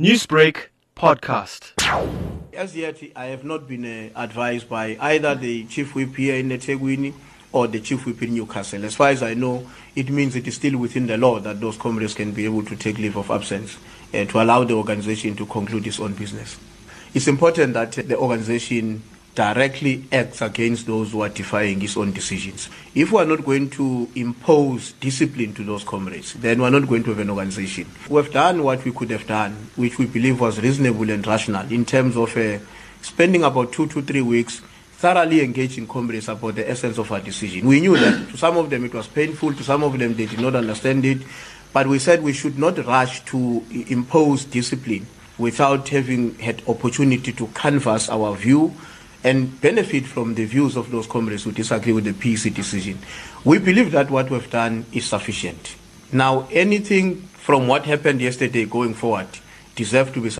Newsbreak podcast. As yet, I have not been uh, advised by either the chief whip here in eThekwini or the chief whip in Newcastle. As far as I know, it means it is still within the law that those comrades can be able to take leave of absence uh, to allow the organization to conclude its own business. It's important that the organization directly acts against those who are defying his own decisions. If we are not going to impose discipline to those comrades, then we are not going to have an organization. We have done what we could have done, which we believe was reasonable and rational in terms of uh, spending about two to three weeks thoroughly engaging comrades about the essence of our decision. We knew that to some of them it was painful, to some of them they did not understand it, but we said we should not rush to impose discipline without having had opportunity to canvass our view and benefit from the views of those comrades who disagree with the PC decision. We believe that what we've done is sufficient. Now, anything from what happened yesterday going forward deserves to be